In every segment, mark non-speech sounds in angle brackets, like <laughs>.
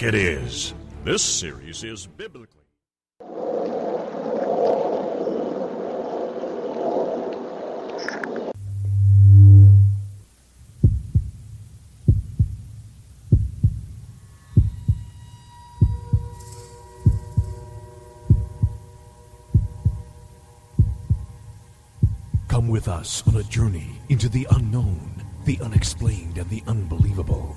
It is. This series is biblically. Come with us on a journey into the unknown, the unexplained, and the unbelievable.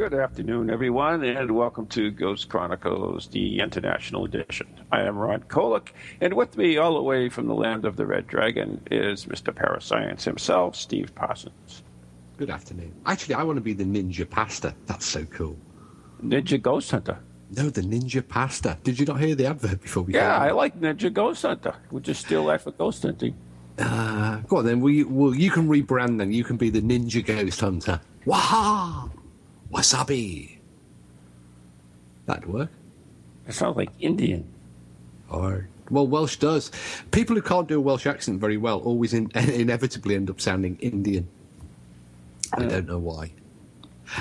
Good afternoon, everyone, and welcome to Ghost Chronicles, the International Edition. I am Ron Kolek, and with me, all the way from the land of the Red Dragon, is Mr. Parascience himself, Steve Parsons. Good afternoon. Actually, I want to be the ninja pasta. That's so cool. Ninja Ghost Hunter. No, the ninja pasta. Did you not hear the advert before we? Yeah, I like Ninja Ghost Hunter. We'll just steal that for ghost hunting. Uh, go on then. Well you, well, you can rebrand then. You can be the ninja ghost hunter. Waha! Wasabi. That'd work. It sounds like Indian. Or well, Welsh does. People who can't do a Welsh accent very well always in, <laughs> inevitably end up sounding Indian. I don't know why.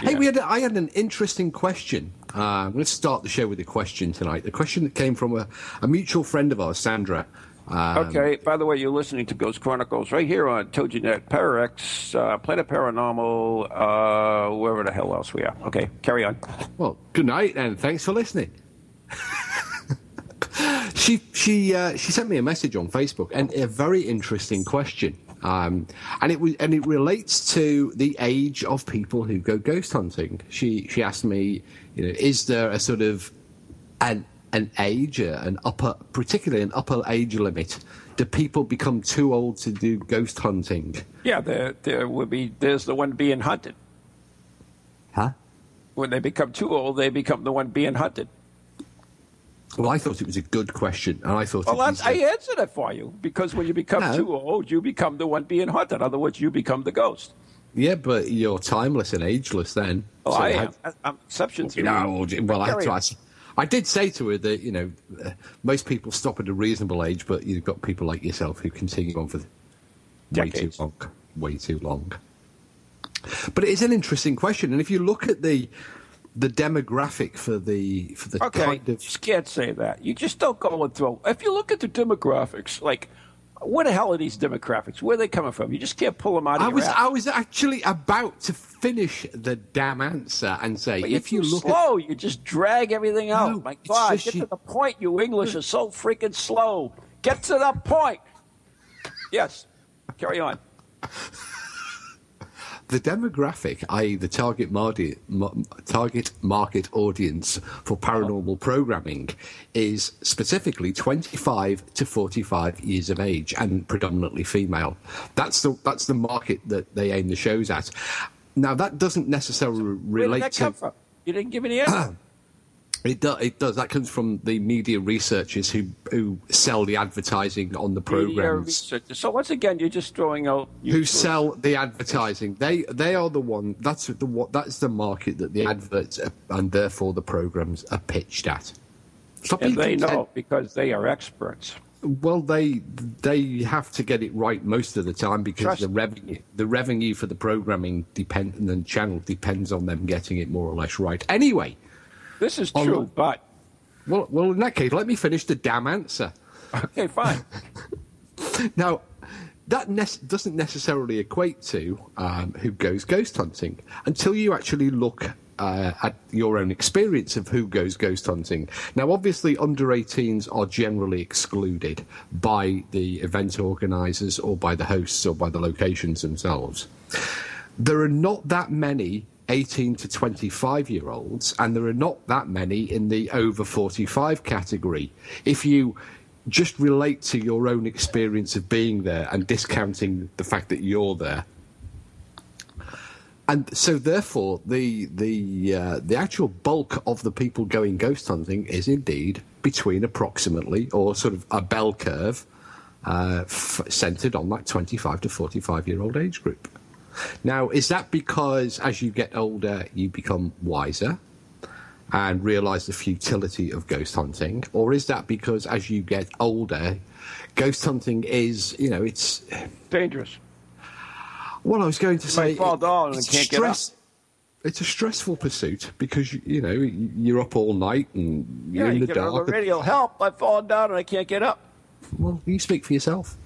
Hey, we had a, I had an interesting question. Uh, I'm going to start the show with a question tonight. The question that came from a, a mutual friend of ours, Sandra. Um, Okay, by the way, you're listening to Ghost Chronicles right here on TogiNet, ParaX, uh, Planet Paranormal, uh, wherever the hell else we are. Okay, carry on. Well, good night and thanks for listening. <laughs> she she uh, she sent me a message on Facebook and a very interesting question. Um, and it was and it relates to the age of people who go ghost hunting. She she asked me, you know, is there a sort of an an age, uh, an upper, particularly an upper age limit? Do people become too old to do ghost hunting? Yeah, there, there would be, there's the one being hunted. Huh? When they become too old, they become the one being hunted. Well, I thought it was a good question, and I thought. Well, it that's, was, I answered it for you because when you become No. too old, you become the one being hunted. In other words, you become the ghost. Yeah, but you're timeless and ageless then. Well, So I am. I- I'm exception to You know, well, I. I, I did say to her that you know uh, most people stop at a reasonable age, but you've got people like yourself who continue on for way too long, way too long. But it is an interesting question, and if you look at the the demographic for the for the Okay, kind of just can't say that. You just don't go and throw. If you look at the demographics, like, where the hell are these demographics? Where are they coming from? You just can't pull them out of I was ass. I was actually about to finish the damn answer and say But if you look at slow, you just drag everything out. No, My God, get to the point. You English are so freaking slow. Get to the point. Yes, carry on. The demographic, i.e., the target ma- target market audience for paranormal programming, is specifically 25 to 45 years of age and predominantly female. That's the that's the market that they aim the shows at. Now, that doesn't necessarily relate Where did that to. come from? You didn't give any answer. <clears throat> It does. It does. That comes from the media researchers who who sell the advertising on the programs. So once again, you're just throwing out. who sell the advertising. They they are the one. That's the what. That's the market that the adverts are, and therefore the programs are pitched at. Stop and they content- know because they are experts. Well, they they have to get it right most of the time because Trust the me. revenue the revenue for the programming depend and the channel depends on them getting it more or less right. Anyway, This is Oh, true, but well, well, in that case, let me finish the damn answer. okay, fine. <laughs> Now, that ne- doesn't necessarily equate to um, who goes ghost hunting until you actually look uh, at your own experience of who goes ghost hunting. Now, obviously, under 18s are generally excluded by the event organisers or by the hosts or by the locations themselves. There are not that many 18 to 25 year olds, and there are not that many in the over 45 category. If you just relate to your own experience of being there and discounting the fact that you're there. And so, therefore, the the uh, the actual bulk of the people going ghost hunting is indeed between approximately, or sort of a bell curve, uh, f- centered on that 25 to 45 year old age group. Now, is that because as you get older, you become wiser and realize the futility of ghost hunting? Or is that because as you get older, ghost hunting is, you know, it's. Dangerous. Well, I was going to say. might fall down and it's can't get up. It's a stressful pursuit because, you, you know, you're up all night and you're Yeah, in you the on the dark. radio. Help! I've fallen down and I can't get up. Well, you speak for yourself.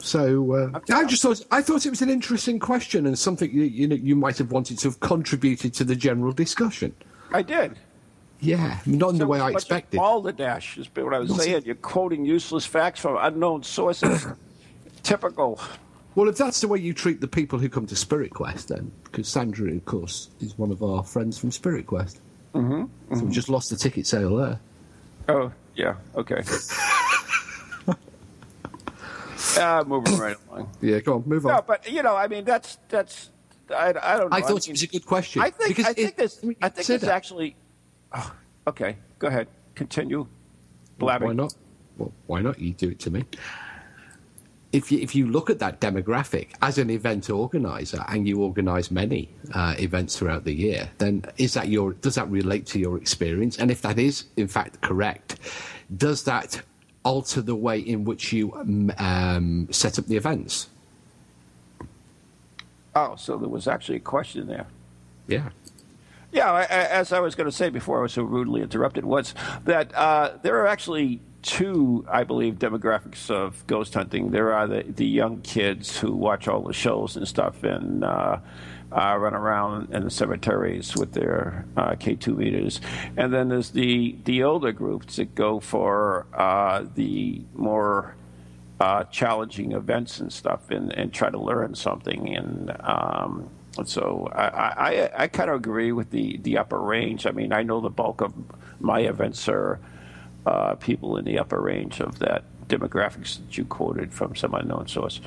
So uh, I just thought I thought it was an interesting question and something you, you know you might have wanted to have contributed to the general discussion. I did. Yeah, not in the way I much expected. Balderdash is what I was saying. You're quoting useless facts from unknown sources. <coughs> Typical. Well, if that's the way you treat the people who come to Spirit Quest, then because Sandra, of course, is one of our friends from Spirit Quest. Mm-hmm. So we just lost the ticket sale there. Oh, yeah. Okay. <laughs> uh, moving right along. <coughs> Yeah, go on, move on. No, but you know, I mean, that's that's. I, I don't know. I thought mean, it was a good question. I think because I think it- this I think this actually. Oh, okay, go ahead. Continue. Blabbing. Why not? Well, why not? You do it to me. If you, if you look at that demographic as an event organizer and you organize many uh, events throughout the year, then is that your does that relate to your experience? And if that is in fact correct, does that alter the way in which you um, um, set up the events? Oh, so there was actually a question there. Yeah. Yeah, I, I, as I was going to say before I was so rudely interrupted, was that uh, there are actually two, I believe, demographics of ghost hunting. There are the, the young kids who watch all the shows and stuff and uh, uh, run around in the cemeteries with their uh, K2 meters. And then there's the, the older groups that go for uh, the more uh, challenging events and stuff and, and try to learn something. And um, so I, I, I kind of agree with the, the upper range. I mean, I know the bulk of my events are uh, people in the upper range of that demographics that you quoted from some unknown source.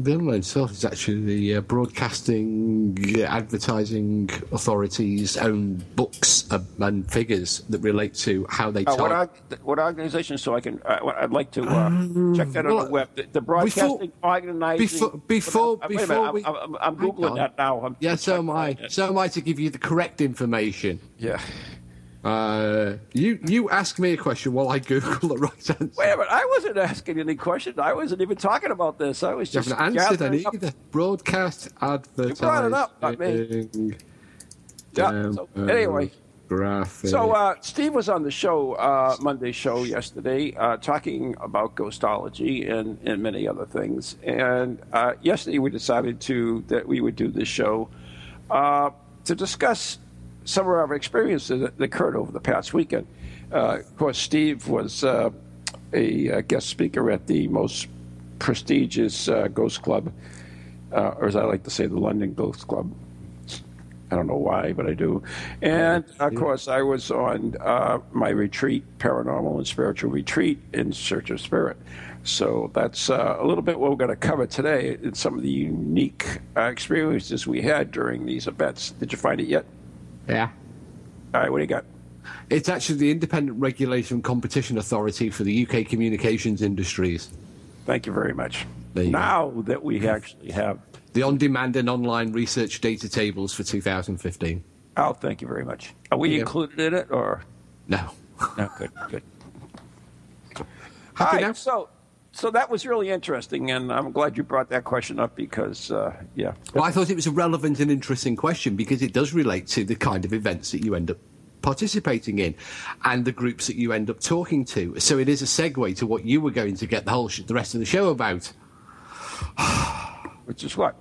The online source is actually the uh, broadcasting, uh, advertising authorities' own books uh, and figures that relate to how they Uh, what, org- what organization? So I can. Uh, I'd like to uh, check that on well, the web. The, the broadcasting organizing. before- before- minute, before I'm, we- I'm, I'm, I'm googling that now. I'm, Yeah, so am I. it. So am I to give you the correct information. Yeah. Uh, you you ask me a question while I Google the right answer. Wait a minute. I wasn't asking any questions. I wasn't even talking about this. I was you just haven't answered any up- either. Broadcast advertising. brought it up, not me. Yeah, so anyway. graphic. So uh, Steve was on the show, uh, Monday show yesterday, uh, talking about ghostology and, and many other things. And uh, yesterday we decided to that we would do this show uh, to discuss some of our experiences that occurred over the past weekend. Uh, of course, Steve was uh, a uh, guest speaker at the most prestigious uh, ghost club, uh, or as I like to say, the London Ghost Club. I don't know why, but I do. And of course, I was on uh, my retreat, paranormal and spiritual retreat in Search of Spirit. So that's uh, a little bit what we're going to cover today and some of the unique uh, experiences we had during these events. Did you find it yet? Yeah. All right, what do you got? It's actually the Independent Regulation and Competition Authority for the UK communications industries. Thank you very much. There you go. now that we actually have, The on-demand and online research data tables for 2015. oh, thank you very much. Are we Yeah. included in it or? No. No, good, good. Happy Hi. So, so that was really interesting, and I'm glad you brought that question up because, uh, yeah, Well, I thought it was a relevant and interesting question because it does relate to the kind of events that you end up participating in and the groups that you end up talking to. So it is a segue to what you were going to get the whole sh- the rest of the show about which is what.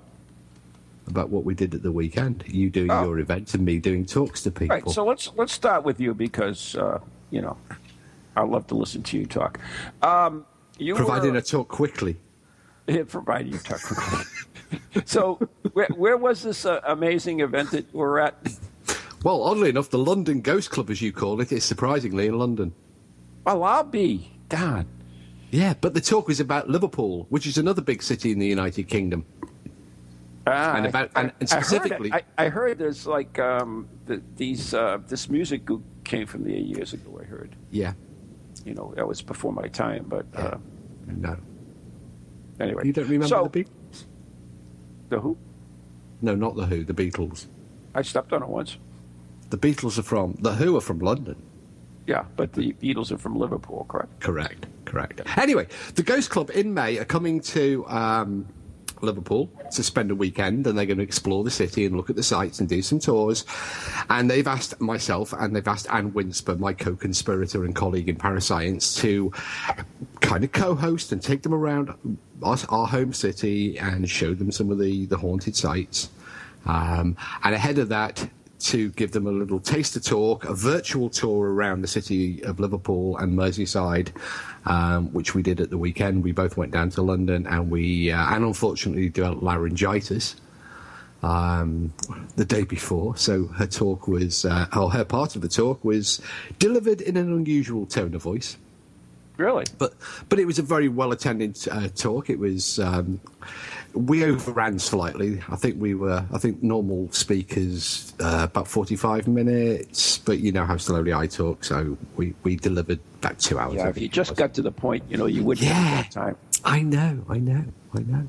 about what we did at the weekend. You doing Oh. your event and me doing talks to people. Right. So let's let's start with you because uh, you know I love to listen to you talk. Um, you providing were, a talk quickly. Yeah, providing a talk. Quickly. <laughs> so where, where was this uh, amazing event that you were at? Well, oddly enough, the London Ghost Club, as you call it, is surprisingly in London. Well, I'll be. God. Yeah, but the talk was about Liverpool, which is another big city in the United Kingdom. Ah, And about- I- and- and I heard specifically- I, I heard there's like um, the, these uh, this music came from there years ago. I heard. Yeah. You know, that was before my time. But uh, No. anyway, You don't remember so, the Beatles? the who? No, not the Who. The Beatles. I stepped on it once. The Beatles are from the Who are from London. Yeah, but the Beatles are from Liverpool, correct? Correct, correct. Anyway, the Ghost Club in May are coming to um, Liverpool to spend a weekend, and they're going to explore the city and look at the sights and do some tours. And they've asked myself and they've asked Ann Winsper, my co-conspirator and colleague in Parascience, to kind of co-host and take them around our, our home city and show them some of the the haunted sites. Um, and ahead of that, to give them a little taster talk, a virtual tour around the city of Liverpool and Merseyside, um, which we did at the weekend. We both went down to London, and we, uh, and unfortunately, developed laryngitis um, the day before. So her talk was, uh, or her part of the talk was delivered in an unusual tone of voice Really? but but it was a very well attended uh, talk. It was um, we overran slightly. I think we were. I think normal speakers uh, about forty five minutes, but you know how slowly I talk, so we we delivered about two hours. Yeah, if you just got to the point, you know, you wouldn't Yeah. have time. I know, I know, I know.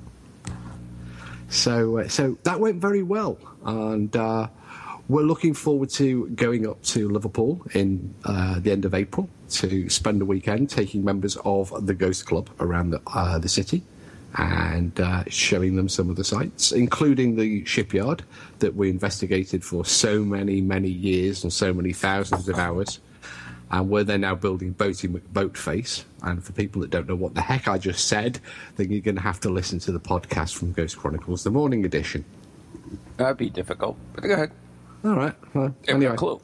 So, uh, so that went very well, and uh, we're looking forward to going up to Liverpool in uh, the end of April to spend a weekend taking members of the Ghost Club around the, uh, the city and uh, showing them some of the sites, including the shipyard that we investigated for so many, many years and so many thousands of hours and where they're now building boat face. And for people that don't know what the heck I just said, then you're going to have to listen to the podcast from Ghost Chronicles, the morning edition. That'd be difficult. But go ahead. All right. Well, Give me a anyway, clue.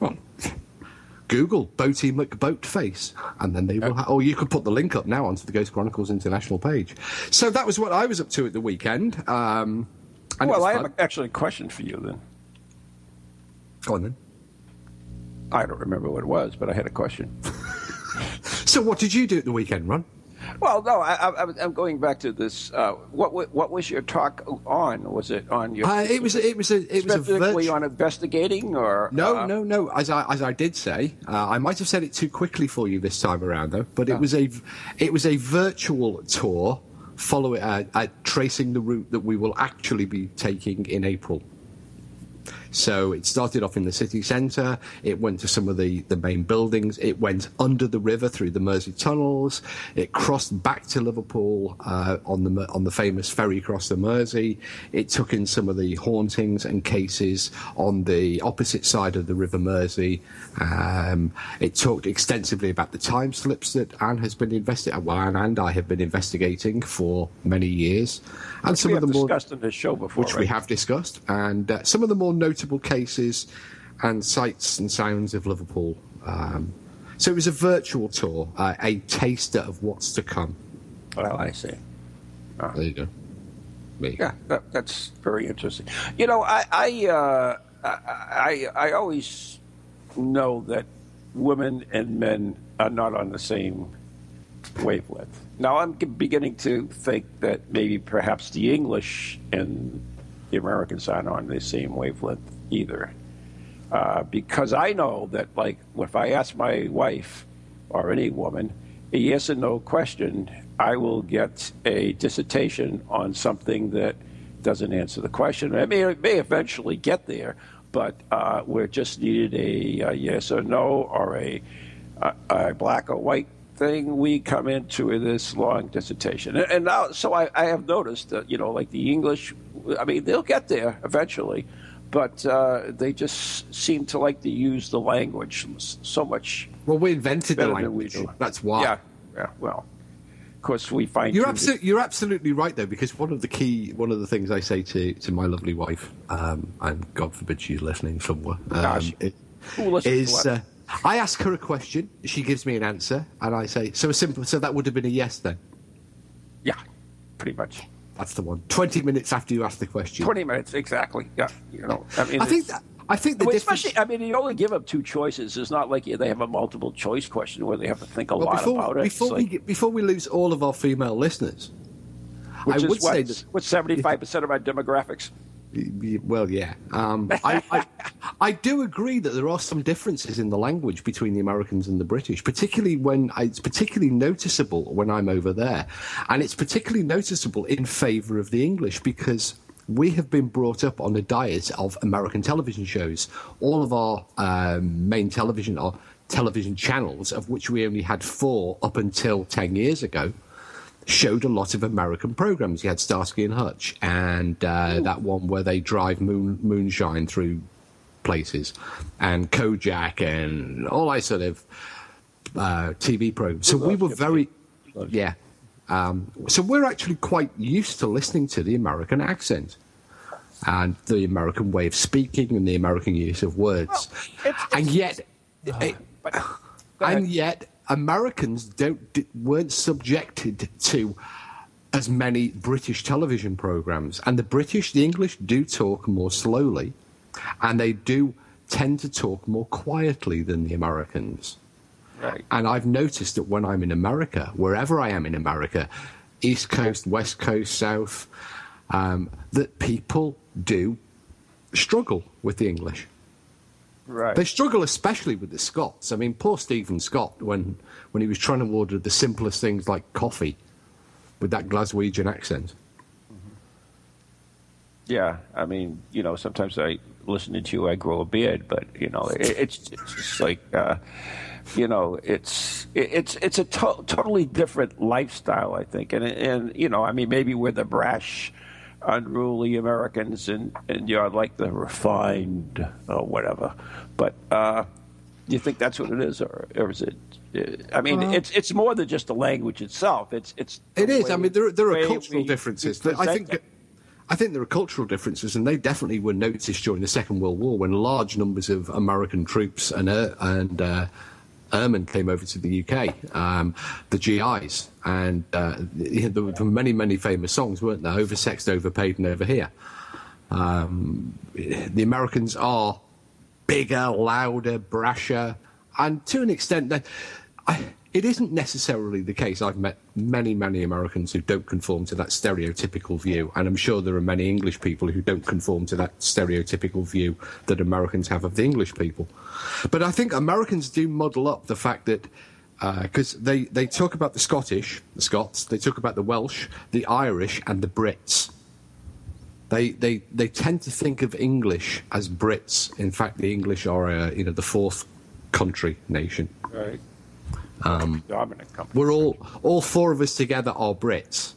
well, <laughs> Google Boaty McBoatface, and then they will. Ha- oh, you could put the link up now onto the Ghost Chronicles international page. So that was what I was up to at the weekend. Um, and Well, I fun. have actually a question for you then. Go on then. I don't remember what it was, but I had a question. <laughs> So, what did you do at the weekend, Ron? Well, no, I, I, I'm going back to this. Uh, what what was your talk on? Was it on your? Uh, it was. It was a. It was specifically virtu- on investigating, or No, uh, no, no. As I as I did say, uh, I might have said it too quickly for you this time around, though. But it Oh. was a it was a virtual tour, follow it uh, uh, tracing the route that we will actually be taking in April. So it started off in the city centre. It went to some of the, the main buildings. It went under the river through the Mersey tunnels. It crossed back to Liverpool uh, on the on the famous ferry across the Mersey. It took in some of the hauntings and cases on the opposite side of the River Mersey. Um, it talked extensively about the time slips that Ann has been investigating. Well, Ann and I have been investigating for many years, and some we of the more discussed in this show before, which we have discussed, and uh, some of the more notable cases and sights and sounds of Liverpool. Um, so it was a virtual tour, uh, a taster of what's to come. Well, I see. There you go. Me. Yeah, that, that's very interesting. You know, I I, uh, I I I always know that women and men are not on the same wavelength. Now I'm beginning to think that maybe perhaps the English and the Americans aren't on the same wavelength either. Uh, because I know that, like, if I ask my wife or any woman a yes or no question, I will get a dissertation on something that doesn't answer the question. I mean, it may eventually get there, but uh, we just needed a, a yes or no or a, a, a black or white thing. We come into this long dissertation, and, and now, so I, I have noticed that you know, like the English, I mean, they'll get there eventually but uh, they just seem to like to use the language so much Well, we invented the language. That's why. Yeah, yeah. Well, of course we find You're absolutely, you're absolutely right though, because one of the key, one of the things I say to, to my lovely wife, um, and God forbid she's listening somewhere, um, Gosh. it- is uh, I ask her a question, she gives me an answer, and I say, so a simple, so that would have been a yes then. Yeah, pretty much. That's the one. Twenty minutes after you ask the question. Twenty minutes exactly. Yeah, you know. I mean, I think. That, I think the well, difference. especially, I mean, you only give them two choices. It's not like they have a multiple choice question where they have to think a well, lot before, about it. Before we get, before we lose all of our female listeners, which I is would what, say that what's seventy five percent of our demographics. Well, yeah. Um, I, I, <laughs> I do agree that there are some differences in the language between the Americans and the British, particularly when it's particularly noticeable when I'm over there, and it's particularly noticeable in favour of the English because we have been brought up on a diet of American television shows. All of our um, main television are television channels, of which we only had four up until ten years ago showed a lot of American programs. You had Starsky and Hutch, and uh, that one where they drive moon, moonshine through places, and Kojak, and all that sort of uh, TV programs. So we were very, yeah. Um, so we're actually quite used to listening to the American accent. And the American way of speaking and the American use of words, it's- and yet, it- and yet Americans don't weren't subjected to as many British television programs, and the British, the English, do talk more slowly, and they do tend to talk more quietly than the Americans. right. And I've noticed that when I'm in America, wherever I am in America, East Coast, West Coast, South, um, that people do struggle with the English. Right. They struggle especially with the Scots. I mean, poor Stephen Scott when when he was trying to order the simplest things like coffee with that Glaswegian accent. Yeah, I mean, you know, sometimes I listening to you, I grow a beard, but you know, it, it's it's just like, uh, you know, it's it, it's it's a to- totally different lifestyle, I think, and and you know, I mean, maybe we're the brash, unruly Americans, and and you're like the refined or whatever, but uh, do you think that's what it is, or, or is it? uh, I mean, it's it's more than just the language itself. It's it's It is. way- I mean, there, there are cultural differences. I think. it. I think there are cultural differences, and they definitely were noticed during the Second World War when large numbers of American troops and uh, and uh, airmen came over to the UK, um, the GIs, and uh, there were many, many famous songs, weren't there? Oversexed, overpaid, and over here. Um, the Americans are bigger, louder, brasher, and to an extent, that I, it isn't necessarily the case. I've met many, many Americans who don't conform to that stereotypical view, and I'm sure there are many English people who don't conform to that stereotypical view that Americans have of the English people. But I think Americans do muddle up the fact that. Because they, they talk about the Scottish, the Scots, they talk about the Welsh, the Irish, and the Brits. They, they, they tend to think of English as Brits. In fact, the English are, uh, you know, the fourth country nation. Right. Um, Dominant company. We're all, all four of us together are Brits.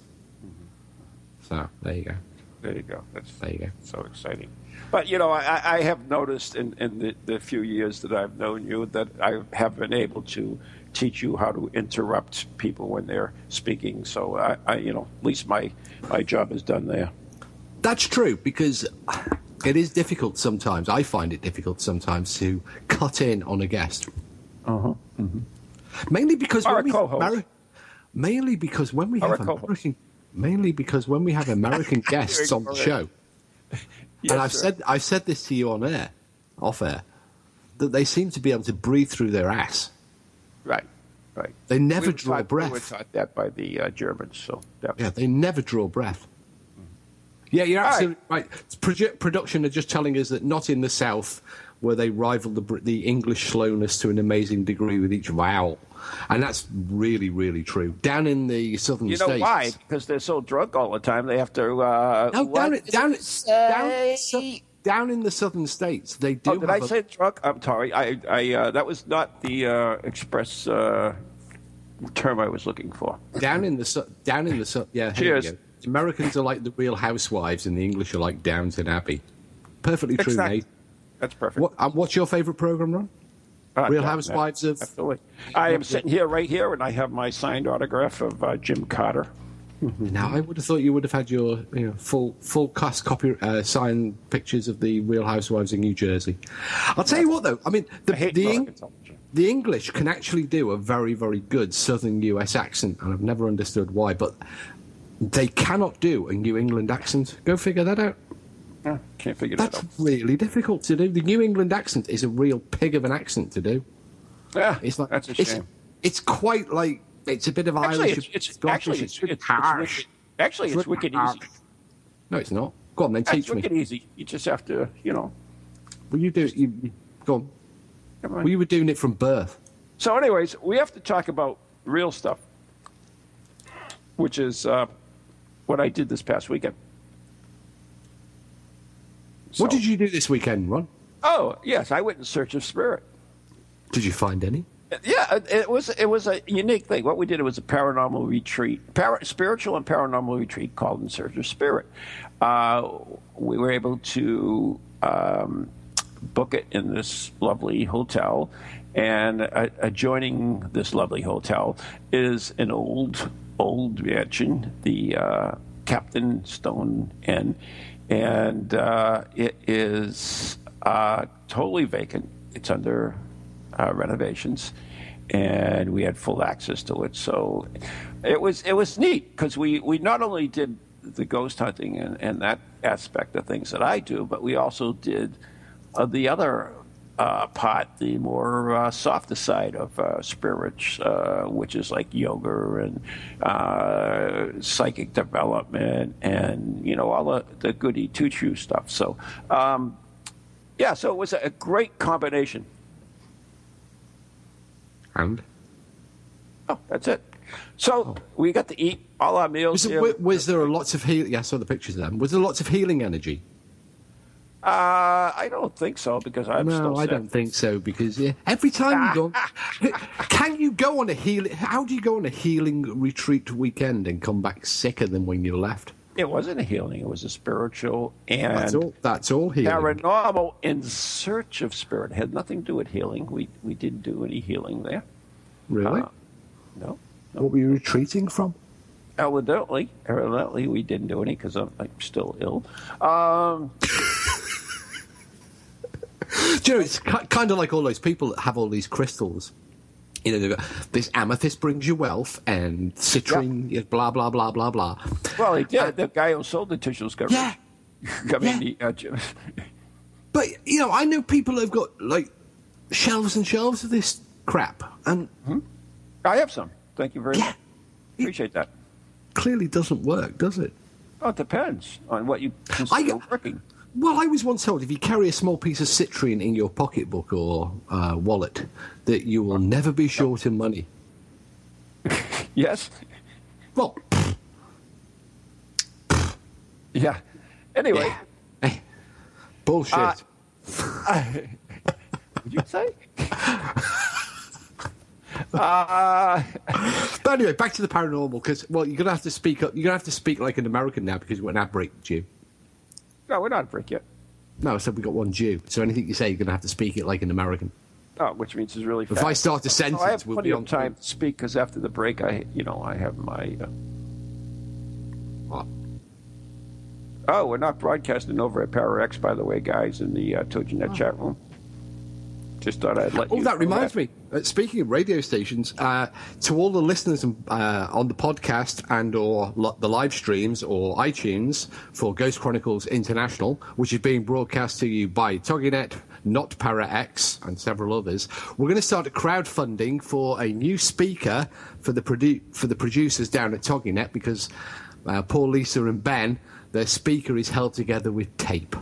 So there you go. There you go. That's There you go. so exciting. But you know, I, I have noticed in, in the, the few years that I've known you that I have been able to teach you how to interrupt people when they're speaking. So I, I you know, at least my my job is done there. That's true because it is difficult sometimes. I find it difficult sometimes to cut in on a guest. Uh-huh. Mainly because Or when we have co-host. Mainly because when we Or have. American mainly because when we have <laughs> American guests on the show, <laughs> Yes, and I've sir. said I've said this to you on air, off air, that they seem to be able to breathe through their ass. right, right. They never We draw taught- breath. We were taught that by the uh, Germans. So definitely. Yeah, they never draw breath. Yeah, you're All right. absolutely right. Produ- production are just telling us that not in the South where they rival the the English slowness to an amazing degree with each vowel, and that's really really true. Down in the southern states. You know states, why? Because they're so drunk all the time. They have to. Uh, No, down, down, down, so- down in the southern states, they do. Oh, did I a- say drunk? I'm sorry. I, I, uh, that was not the uh, express uh, term I was looking for. down in the down in the yeah? Cheers. go. Americans are like the Real Housewives, and the English are like Downton Abbey. Perfectly true, mate. That's perfect. What, and what's your favourite program, Ron? Uh, Real Housewives of- Absolutely. I am sitting here, right here, and I have my signed autograph of uh, Jim Carter. Now, I would have thought you would have had your you know, full full cast copy uh, signed pictures of the Real Housewives in New Jersey. I'll tell you what, though. I mean, the I the, Eng- the English can actually do a very very good Southern US accent, and I've never understood why, but they cannot do a New England accent. Go figure that out. Yeah, can't figure that That's out. really difficult to do. The New England accent is a real pig of an accent to do. Yeah, It's like that's a shame. it's quite like it's a bit of Actually, Irish. it's, it's actually it's, it's, it's harsh. wicked, actually it's really wicked harsh. easy. No, it's not. Go on, then teach took me. it easy. You just have to, you know. Well, you do. You, you, go on. Come on. Well, you were doing it from birth. So, anyways, we have to talk about real stuff, which is uh, what I did this past weekend. What did you do this weekend, Ron? Oh, yes, I went in search of spirit. Did you find any? Yeah, it- it was it was a unique thing. What we did it was a paranormal retreat, para, spiritual and paranormal retreat called In Search of Spirit. Uh, we were able to um, book it in this lovely hotel, and uh, adjoining this lovely hotel is an old old mansion, the uh, Captain Stone Inn, and uh, it is uh, totally vacant. It's under uh, renovations, and we had full access to it. So it was it was neat because we, we not only did the ghost hunting and, and that aspect of things that I do, but we also did uh, the other uh, part, the more uh, softer side of uh, spirits, uh, which is like yoga and uh, psychic development, and you know all the, the goody two shoe stuff. So. Um, yeah, so it was a great combination. And Oh, that's it. So we got to eat all our meals. was, there, was there lots of healing? Yeah, I saw the pictures of them. Was there lots of healing energy? Uh, I don't think so because I'm no, still I don't think so because yeah, every time you go, <laughs> can you go on a healing? How do you go on a healing retreat weekend and come back sicker than when you left? It wasn't a healing; it was a spiritual and That's all. That's all healing. paranormal in search of spirit. It had nothing to do with healing. We we didn't do any healing there. Really? Uh, No. what were you retreating from? Evidently, evidently, we didn't do any because I'm, I'm still ill. Um, <laughs> Do you know, it's ki- kind of like all those people that have all these crystals. You know, this amethyst brings you wealth, and citrine, yeah, blah blah blah blah blah. well, he did. the guy who sold the tissues got Yeah, rich. <laughs> I mean, the, uh, <laughs> but you know, I know people have got like shelves and shelves of this crap, and I have some. Thank you very Yeah. much. Appreciate that. clearly doesn't work, does it? Oh, it depends on what you consider I- working. Well, I was once told if you carry a small piece of citrine in your pocketbook or uh, wallet, that you will never be short in money. <laughs> Yes. Well, Yeah. Anyway, Hey. bullshit. Uh, <laughs> would you say? <laughs> uh, but anyway, back to the paranormal because well, you're gonna have to speak up. You're gonna have to speak like an American now because we're an break Jew. No, we're not a break yet. No, I said we got one Jew. So anything you say, you're gonna have to speak it like an American. Oh, which means it's really fast. If I start a Oh, sentence, I have we'll plenty be of on time to speak because after the break, I, you know, I have my. Uh, What? oh, we're not broadcasting over at ParaX, by the way, guys, in the uh, TogiNet chat room. Just thought I'd let Oh, that reminds me. Uh, speaking of radio stations, uh, to all the listeners uh, on the podcast and or lo- the live streams or iTunes for Ghost Chronicles International, which is being broadcast to you by Toginet, Not Para X, and several others, we're going to start a crowdfunding for a new speaker for the produ- for the producers down at Toginet because uh, poor Lisa and Ben, their speaker is held together with tape.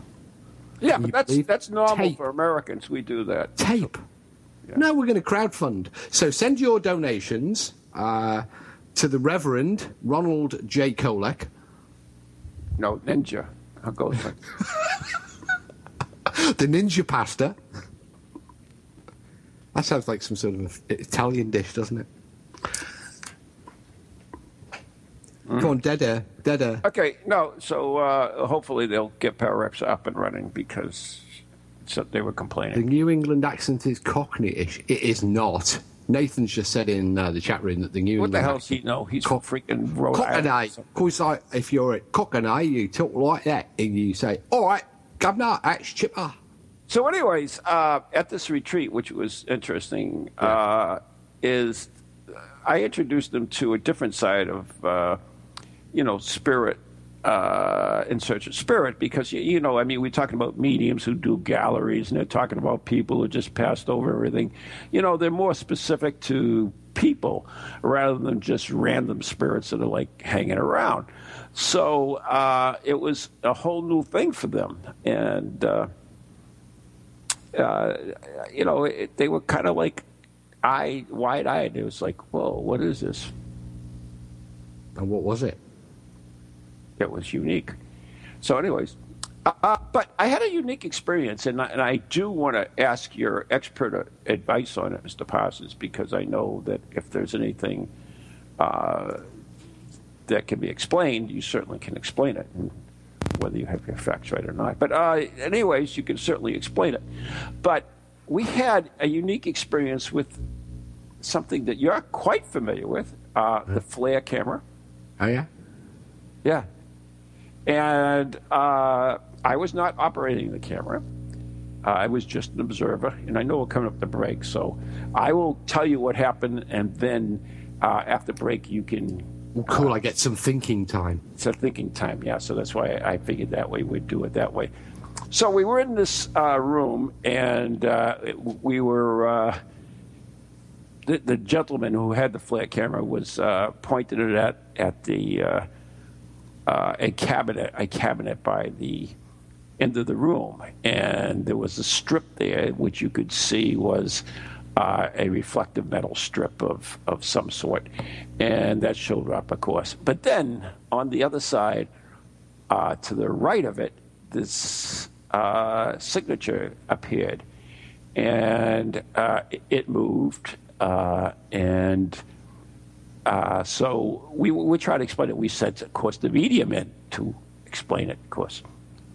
Yeah, but that's believe that's normal tape? for Americans. We do that. tape. No, we're going to crowdfund. So send your donations uh, to the Reverend Ronald J. Kolek. No, ninja. I'll go with <laughs> the Ninja Pasta. That sounds like some sort of Italian dish, doesn't it? Dead air, dead air. Okay, no. So uh, hopefully they'll get ParaX up and running because so they were complaining. The. New England accent is Cockney-ish. It is not. Nathan's just said in uh, the chat room that the New What the England hell does he know? He's from freaking Rhode Cockney. Of course, like, if you're at Cockney, you talk like that and you say, "All right, governor, that's chipper." So, anyways, uh, at this retreat, which was interesting, uh, is I introduced them to a different side of, uh, you know, spirit, uh, in search of spirit, because, you, know, I mean, we're talking about mediums who do galleries, and they're talking about people who just passed over everything. You know, they're more specific to people rather than just random spirits that are like hanging around. So uh, it was a whole new thing for them, and uh, uh, you know it, they were kind of like eye wide eyed. It was like, whoa, what is this? And what was it? It was unique. So, anyways, uh, uh, but I had a unique experience, and I, and I do want to ask your expert advice on it, Mr. Parsons, because I know that if there's anything uh, that can be explained, you certainly can explain it, whether you have your facts right or not. But, uh, anyways, you can certainly explain it. But we had a unique experience with something that you're quite familiar with uh, the FLIR camera. Oh, yeah? Yeah. And uh, I was not operating the camera. Uh, I was just an observer, and I know we're coming up the break, so I will tell you what happened, and then uh, after break you can. Well, cool. I get some thinking time. It's a thinking time, yeah. So that's why I figured that way we'd do it that way. So we were in this uh, room, and uh, we were. Uh, the, the, gentleman who had the FLIR camera was uh, pointed it at at the a cabinet, a cabinet by the end of the room, and there was a strip there which you could see was uh, a reflective metal strip of, of some sort, and that showed up, of course. But then on the other side, uh, to the right of it, this uh, signature appeared, and uh, it moved, uh, and uh, so we we tried to explain it. We sent, of course, the medium in to explain it, of course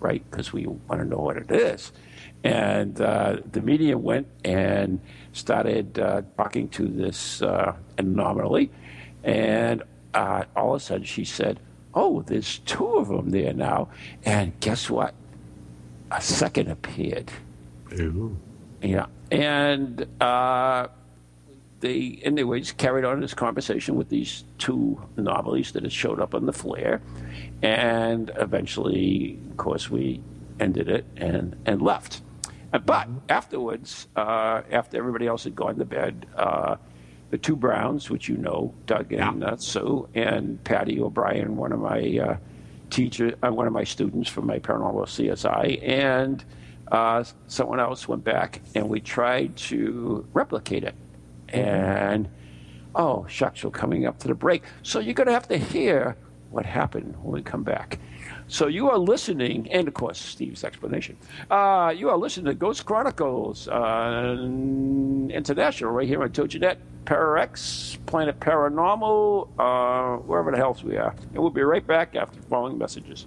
right? Because we want to know what it is. And uh, the medium went and started uh, talking to this uh, anomaly. And uh, all of a sudden she said, Oh, there's two of them there now. And guess what? A second appeared. Ooh. Yeah. And uh, they, anyways, carried on this conversation with these two anomalies that had showed up on the FLIR. And eventually, of course, we ended it and, and left. Uh, but afterwards, uh, after everybody else had gone to bed, uh, the two Browns, which you know, Doug and yeah. uh, Sue, and Patty O'Brien, one of my uh, teachers, uh, one of my students from my paranormal CSI, and someone else went back, and we tried to replicate it. And oh, shucks, we're coming up to the break. So you're going to have to hear what happened when we come back. So you are listening, and of course Steve's explanation. Uh, you are listening to Ghost Chronicles uh, International right here on TogiNet, ParaX, Planet Paranormal, uh, wherever the hell we are. And we'll be right back after the following messages.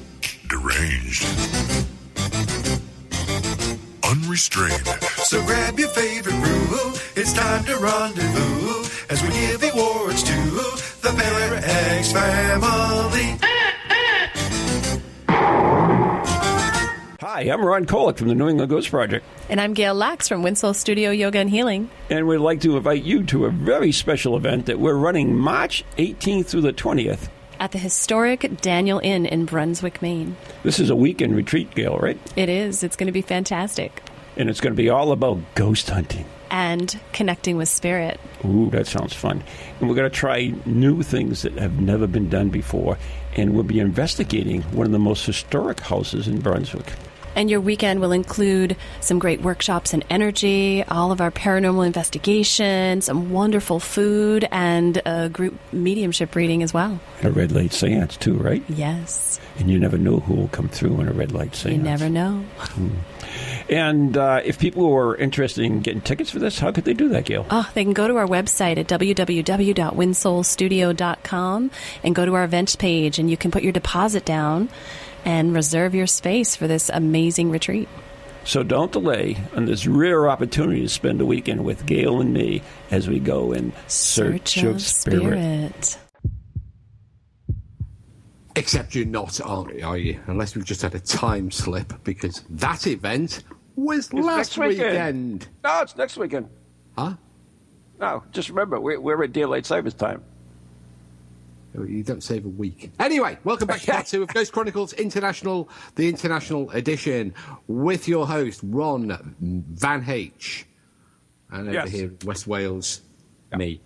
deranged, unrestrained. So grab your favorite brew. It's time to rendezvous as we give awards to the ParaX family. Hi, I'm Ron Kolek from the New England Ghost Project, And I'm Gail Lax from Windsoul Studio Yoga and Healing. and we'd like to invite you to a very special event that we're running March 18th through the 20th. At the historic Daniel Inn in Brunswick, Maine. This is a weekend retreat, Gail, right? It is. It's going to be fantastic. And it's going to be all about ghost hunting. And connecting with spirit. Ooh, that sounds fun. And we're going to try new things that have never been done before. And we'll be investigating one of the most historic houses in Brunswick. And your weekend will include some great workshops in energy, all of our paranormal investigation, some wonderful food, and a group mediumship reading as well. And a red light seance, too, right? Yes. And you never know who will come through in a red light seance. You never know. And uh, if people are interested in getting tickets for this, how could they do that, Gail? Oh, they can go to our website at www.windsoulstudio.com and go to our events page, and you can put your deposit down and reserve your space for this amazing retreat. So don't delay on this rare opportunity to spend a weekend with Gail and me as we go in search, of, spirit. Except you're not, aren't are you? Unless we've just had a time slip because that event was It's last weekend. weekend. No, it's next weekend. Huh? No, just remember, we're, we're at daylight savings time. You don't save a week. Anyway, welcome back to part two of <laughs> Ghost Chronicles International, the international edition, with your host Ron Van H, and over Yes. here in West Wales, me.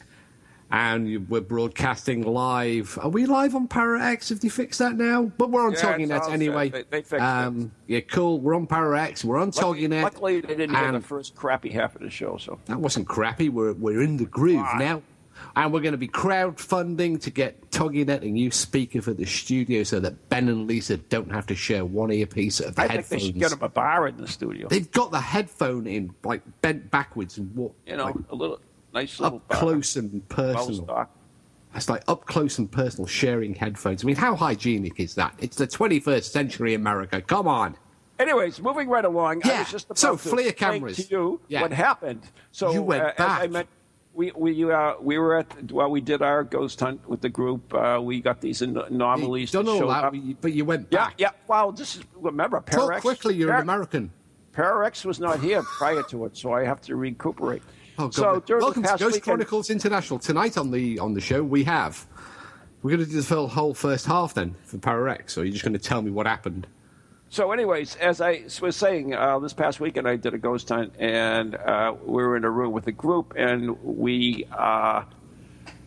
And we're broadcasting live. Are we live on ParaX? Have they fixed that now? But we're on Yeah, Talking it's anyway. They- they fixed it. um, Yeah, cool. We're on ParaX. We're on Net. Luckily, they didn't hear the first crappy half of the show, so. That wasn't crappy. We're we're in the groove now. And we're going to be crowdfunding to get TogiNet a new speaker for the studio so that Ben and Lisa don't have to share one earpiece of the I think headphones. they should get them a bar in the studio. They've got the headphone in like bent backwards and what you know, like, a little nice little up bar. close and personal. It's like up close and personal sharing headphones. I mean, how hygienic is that? It's the 21st century America. Come on. Anyways, moving right along, I Yeah, was just about so to cameras. to you Yeah. what happened. So You went uh, I back. We we uh, we were at well, we did our ghost hunt with the group. Uh, we got these an- anomalies. That all showed that, up. but you- went Yeah, back. yeah. Well, this is remember Talk quickly, you're Par- an American. ParaX was not here prior to it, so I have to recuperate. Oh, God. so Welcome the to Ghost weekend, Chronicles International. Tonight on the on the show we have we're going to do the whole first half then for ParaX. Or are you just going to tell me what happened? So, anyways, as I was saying, uh, this past weekend I did a ghost hunt, and uh, we were in a room with a group, and we uh,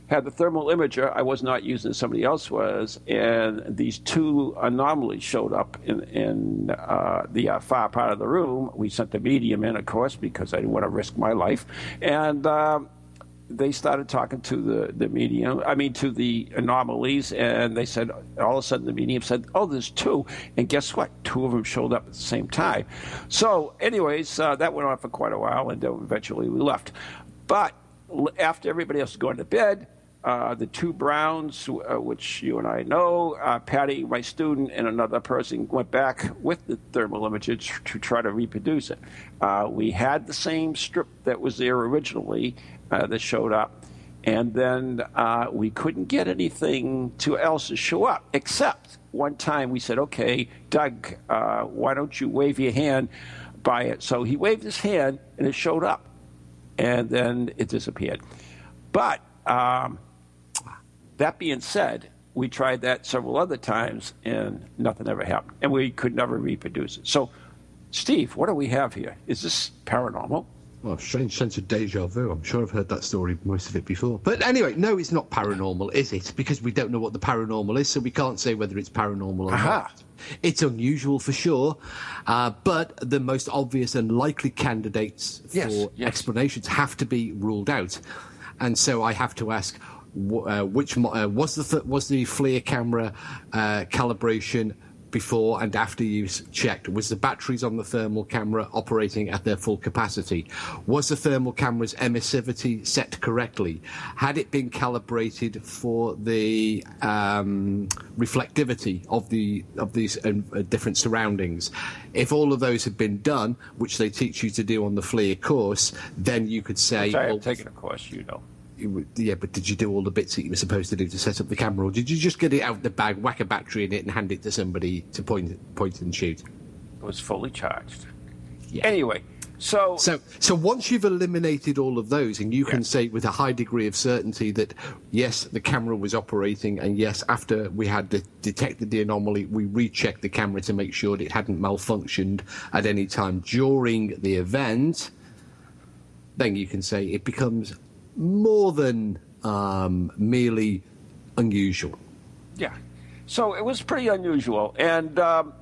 had the thermal imager. I was not using it, somebody else was, and these two anomalies showed up in, in uh, the uh, far part of the room. We sent the medium in, of course, because I didn't want to risk my life, and. They started talking to the, the medium, I mean, to the anomalies, and they said, all of a sudden, the medium said, Oh, there's two. And guess what? Two of them showed up at the same time. So, anyways, uh, that went on for quite a while, and then eventually we left. But after everybody else had gone to bed, uh, the two Browns, uh, which you and I know, uh, Patty, my student, and another person went back with the thermal imager to, to try to reproduce it. Uh, we had the same strip that was there originally uh, that showed up, and then uh, we couldn't get anything to else to show up except one time we said, "Okay, Doug, uh, why don't you wave your hand by it?" So he waved his hand, and it showed up, and then it disappeared. But um, that being said, we tried that several other times and nothing ever happened. And we could never reproduce it. So, Steve, what do we have here? Is this paranormal? Well, strange sense of deja vu. I'm sure I've heard that story, most of it before. But anyway, no, it's not paranormal, is it? Because we don't know what the paranormal is, so we can't say whether it's paranormal or Aha. not. It's unusual for sure, uh, but the most obvious and likely candidates Yes, for yes. explanations have to be ruled out. And so I have to ask, uh, which mo- uh, was the th- was the FLIR camera uh, calibration before and after s- checked? Was the batteries on the thermal camera operating at their full capacity? Was the thermal camera's emissivity set correctly? Had it been calibrated for the um, reflectivity of the of these uh, different surroundings? If all of those had been done, which they teach you to do on the FLIR course, then you could say, Which I well, have taken a course, you know. Yeah, but did you do all the bits that you were supposed to do to set up the camera, or did you just get it out the bag, whack a battery in it, and hand it to somebody to point point and shoot? It was fully charged. Yeah. Anyway, so So, so once you've eliminated all of those, and you can say with a high degree of certainty that yes, the camera was operating, and yes, after we had de- detected the anomaly, we rechecked the camera to make sure that it hadn't malfunctioned at any time during the event. Then you can say it becomes more than um, merely unusual. yeah, so it was pretty unusual, and um,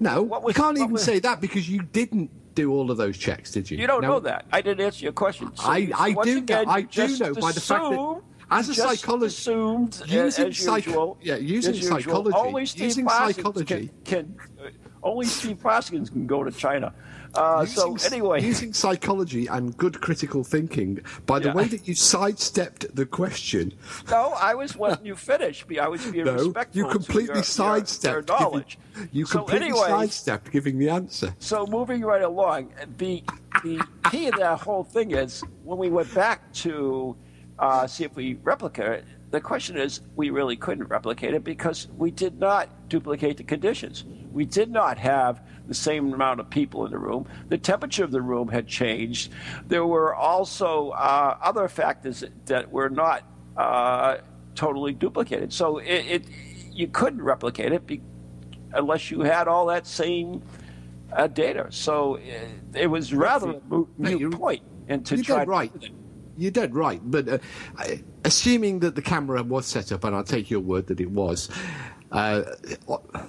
No, What was- you can't even was- say that because you didn't do all of those checks, did you? you don't No. know that. I didn't answer your question. So, I, I do again, know. I do know by the fact that as a psychologist, assumed using as psych- usual, yeah, using usual, psychology- only Steve using psychology- can, can uh, only Steve Parsons can go to China. Uh, so using, anyway, using psychology and good critical thinking, by the Yeah. way that you sidestepped the question, no, I was letting you finish. Be- I was being no, respectful. you to completely your, sidestepped. Your, your giving- knowledge. you so completely anyway, sidestepped giving the answer. So moving right along, the the key of that whole thing is when we went back to uh, see if we replicate it. The question is, we really couldn't replicate it because we did not duplicate the conditions. We did not have the same amount of people in the room. The temperature of the room had changed. There were also uh, other factors that were not uh, totally duplicated. So it, it you couldn't replicate it be, unless you had all that same uh, data. So it, it was rather a moot, moot point, and to You're try dead right. You're dead right. But uh, I- assuming that the camera was set up, and I'll take your word that it was, uh,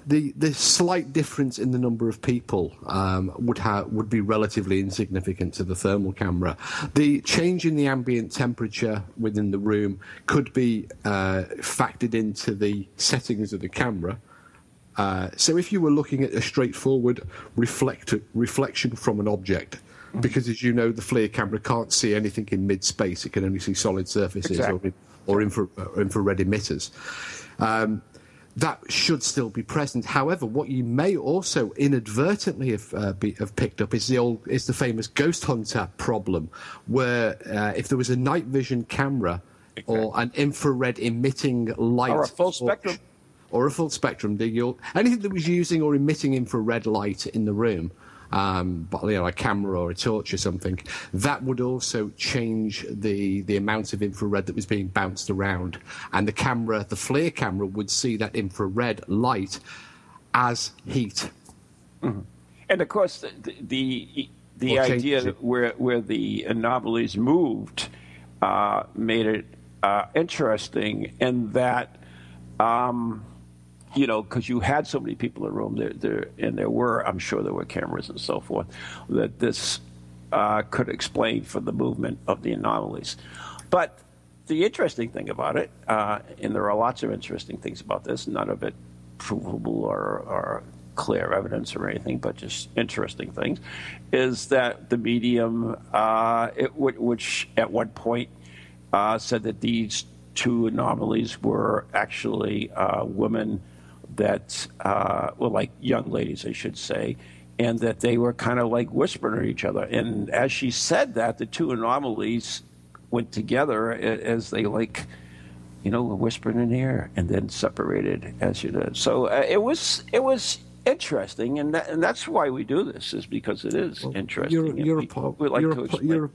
the the slight difference in the number of people um, would ha- would be relatively insignificant to the thermal camera. The change in the ambient temperature within the room could be uh, factored into the settings of the camera. Uh, so if you were looking at a straightforward reflect- reflection from an object, because as you know, the FLIR camera can't see anything in mid-space; it can only see solid surfaces Exactly. or, or infra- or infrared emitters. Um, that should still be present. However, what you may also inadvertently have, uh, be, have picked up is the old is the famous ghost hunter problem, where uh, if there was a night vision camera or an infrared emitting light Or a full spectrum. or a full spectrum, anything that was using or emitting infrared light in the room, um, but, you know, a camera or a torch or something, that would also change the the amount of infrared that was being bounced around, and the camera, the FLIR camera, would see that infrared light as heat. And of course, the the, the change idea where where the anomalies moved uh, made it uh, interesting in that. Um, you know, because you had so many people in the room, there, there, and there were, I'm sure there were cameras and so forth, that this uh, could explain for the movement of the anomalies. But the interesting thing about it, uh, and there are lots of interesting things about this, none of it provable or, or clear evidence or anything, but just interesting things, is that the medium, uh, it, which at one point uh, said that these two anomalies were actually uh, women that, uh, well, like young ladies, I should say, and that they were kind of like whispering at each other. And as she said that, the two anomalies went together as they like, you know, were whispering in the air and then separated as you did. So uh, it was it was interesting, and that, and that's why we do this is because it is interesting. You're, you're a, po- like you're, to a, po- you're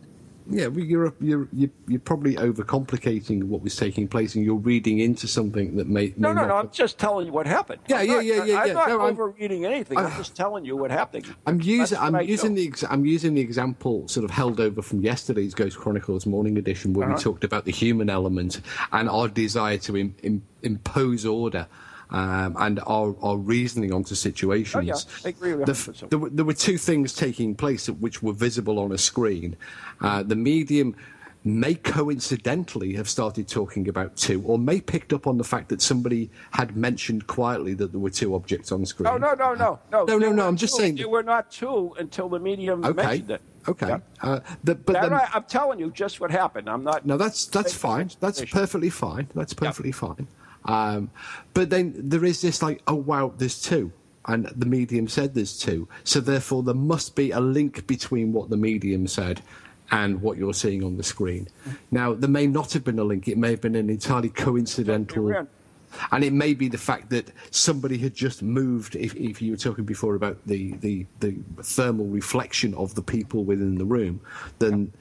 yeah, well, you're, you're you're you're probably overcomplicating what was taking place, and you're reading into something that may, may No, no, no. I'm just telling you what happened. Yeah, I'm yeah, not- yeah, yeah, I'm yeah. not No, overreading anything. I'm just telling you what happened. I'm using I'm using the ex- I'm using the example sort of held over from yesterday's Ghost Chronicles Morning Edition, where we Uh-huh. talked about the human element and our desire to Im- im- impose order. Um, and our, our reasoning onto situations. Oh, yeah. I agree with The there, were, there were two things taking place which were visible on a screen. Uh, the medium may coincidentally have started talking about two, or may picked up on the fact that somebody had mentioned quietly that there were two objects on screen. Oh no, no, no, no, no, no, no. I'm just two- saying. there were not two until the medium Okay. mentioned it. Okay. Yeah. Uh, the, but then, I, I'm telling you just what happened. I'm not. No, that's that's fine. That's perfectly fine. That's perfectly fine. Um, but then there is this like, oh wow, there's two, and the medium said there's two, so therefore there must be a link between what the medium said and what you're seeing on the screen. Now there may not have been a link. It may have been an entirely coincidental. And it may be the fact that somebody had just moved. If, if you were talking before about the, the, the thermal reflection of the people within the room, then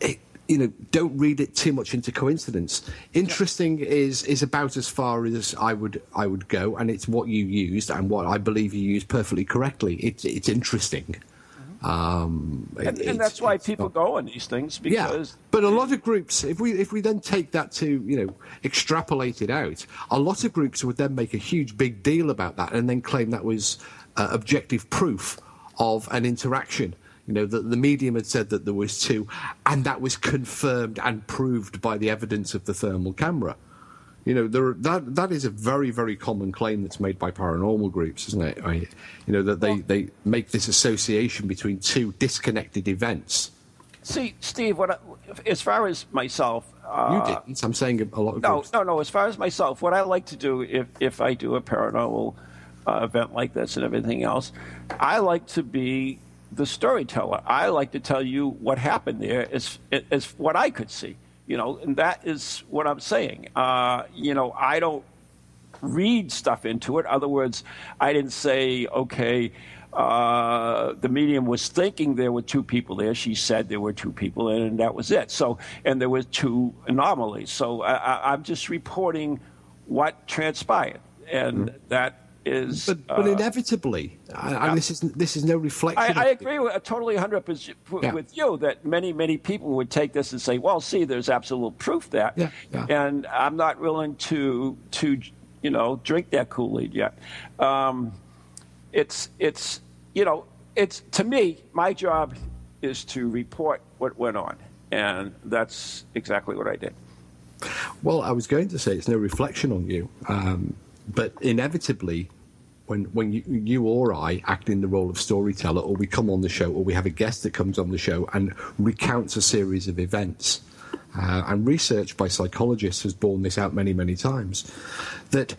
it, you know, don't read it too much into coincidence. Interesting is is about as far as I would I would go, and it's what you used and what I believe you used perfectly correctly. It's it's interesting. Um, And, it- and that's why people not- go on these things because yeah, but a lot of groups, if we if we then take that to you know extrapolate it out, a lot of groups would then make a huge big deal about that and then claim that was uh, objective proof of an interaction. You know that the medium had said that there was two, and that was confirmed and proved by the evidence of the thermal camera. You know, there, that that is a very very common claim that's made by paranormal groups, isn't it? I, you know that they, they make this association between two disconnected events. see, Steve. What I, as far as myself, uh, You didn't. I'm saying a lot of No, groups. no, no. As far as myself, what I like to do if if I do a paranormal uh, event like this and everything else, I like to be the storyteller. I like to tell you what happened there as as what I could see. You know, and that is what I'm saying. Uh, you know, I don't read stuff into it. In other words, I didn't say, okay, uh, the medium was thinking there were two people there. She said there were two people, and that was it. So, and there were two anomalies. So I, I, I'm just reporting what transpired, and that is. But, but uh, inevitably, I, this is this is no reflection. I, I agree with, totally 100 percent Yeah. with you that many, many people would take this and say, "Well, see, there's absolute proof that," yeah. and I'm not willing to to you know drink that Kool Aid yet. Um, it's it's you know it's to me my job is to report what went on, and that's exactly what I did. Well, I was going to say it's no reflection on you, um, but inevitably, when when you, you or I act in the role of storyteller, or we come on the show, or we have a guest that comes on the show and recounts a series of events, uh, and research by psychologists has borne this out many many times, that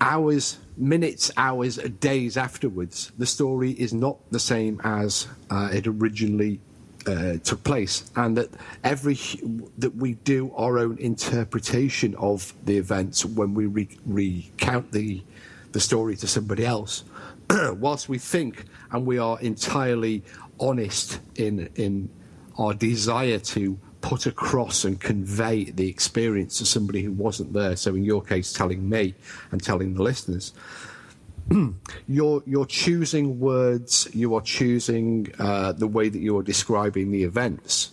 hours, minutes, hours, days afterwards, the story is not the same as uh, it originally uh, took place, and that every that we do our own interpretation of the events when we re- recount the the story to somebody else. <clears throat> Whilst we think and we are entirely honest in in our desire to put across and convey the experience to somebody who wasn't there. So, in your case, telling me and telling the listeners, <clears throat> you're you're choosing words. You are choosing uh, the way that you are describing the events.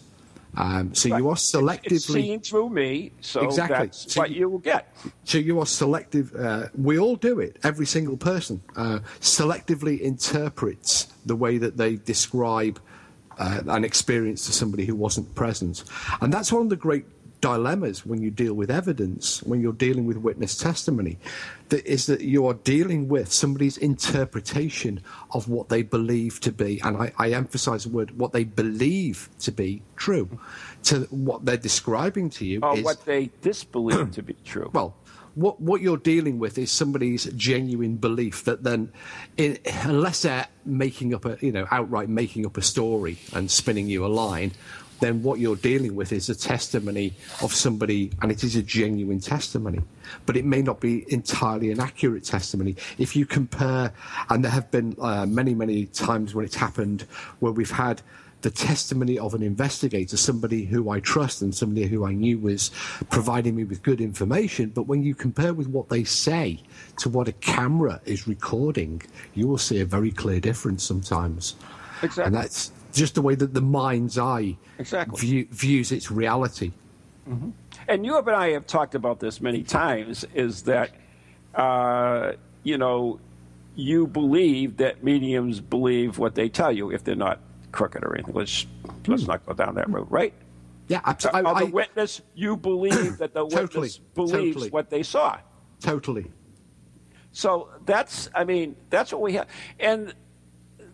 Um, so you are selectively It's seen through me, so Exactly. that's So what you- you will get. so you are selective. Uh, we all do it. Every single person uh, selectively interprets the way that they describe uh, an experience to somebody who wasn't present, and that's one of the great dilemmas when you deal with evidence, when you're dealing with witness testimony, that is that you are dealing with somebody's interpretation of what they believe to be, and I, I emphasize the word what they believe to be true, to what they're describing to you Or is what they disbelieve to be true. <clears throat> well, what what you're dealing with is somebody's genuine belief that then, in, unless they're making up a you know outright making up a story and spinning you a line, then what you're dealing with is a testimony of somebody, and it is a genuine testimony, but it may not be entirely an accurate testimony. If you compare, and there have been uh, many many times when it's happened where we've had the testimony of an investigator, somebody who I trust and somebody who I knew was providing me with good information. But when you compare with what they say to what a camera is recording, you will see a very clear difference sometimes. Exactly. And that's just the way that the mind's eye Exactly. view, views its reality. Mm-hmm. and you and I have talked about this many times, is that, uh, you know, you believe that mediums believe what they tell you if they're not crooked or anything. Let's, let's not go down that road, mm-hmm. right? Yeah, absolutely. Uh, of the witness, you believe that the <coughs> Totally, witness believes totally. what they saw. Totally. So that's, I mean, that's what we have. And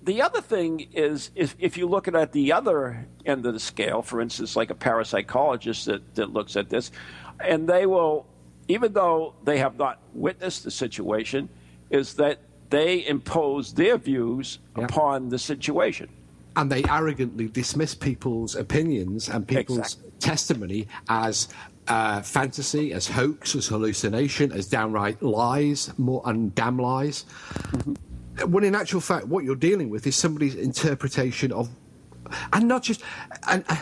the other thing is, if, if you look at the other end of the scale, for instance, like a parapsychologist that, that looks at this, and they will, even though they have not witnessed the situation, is that they impose their views upon the situation. and they arrogantly dismiss people's opinions and people's Exactly. testimony as uh, fantasy, as hoax, as hallucination, as downright lies, more and damn lies. When in actual fact, what you're dealing with is somebody's interpretation of, and not just, and. Uh,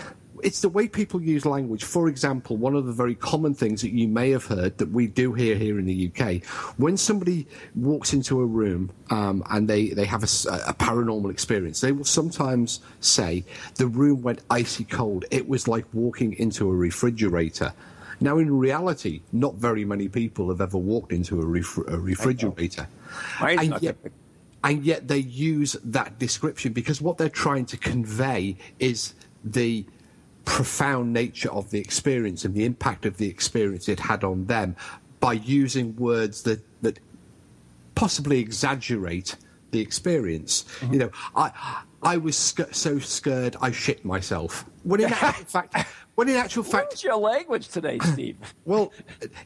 it's the way people use language. For example, one of the very common things that you may have heard that we do hear here in the UK, when somebody walks into a room um, and they, they have a, s- a paranormal experience, they will sometimes say, The room went icy cold. It was like walking into a refrigerator. Now, in reality, not very many people have ever walked into a, refri- a refrigerator. Mine's And not yet- big. And yet they use that description because what they're trying to convey is the profound nature of the experience and the impact of the experience it had on them by using words that that possibly exaggerate the experience. Mm-hmm. You know, I I was sc- so scared I shit myself. When in <laughs> fact, when in actual fact, What's your language today, Steve? <laughs> well,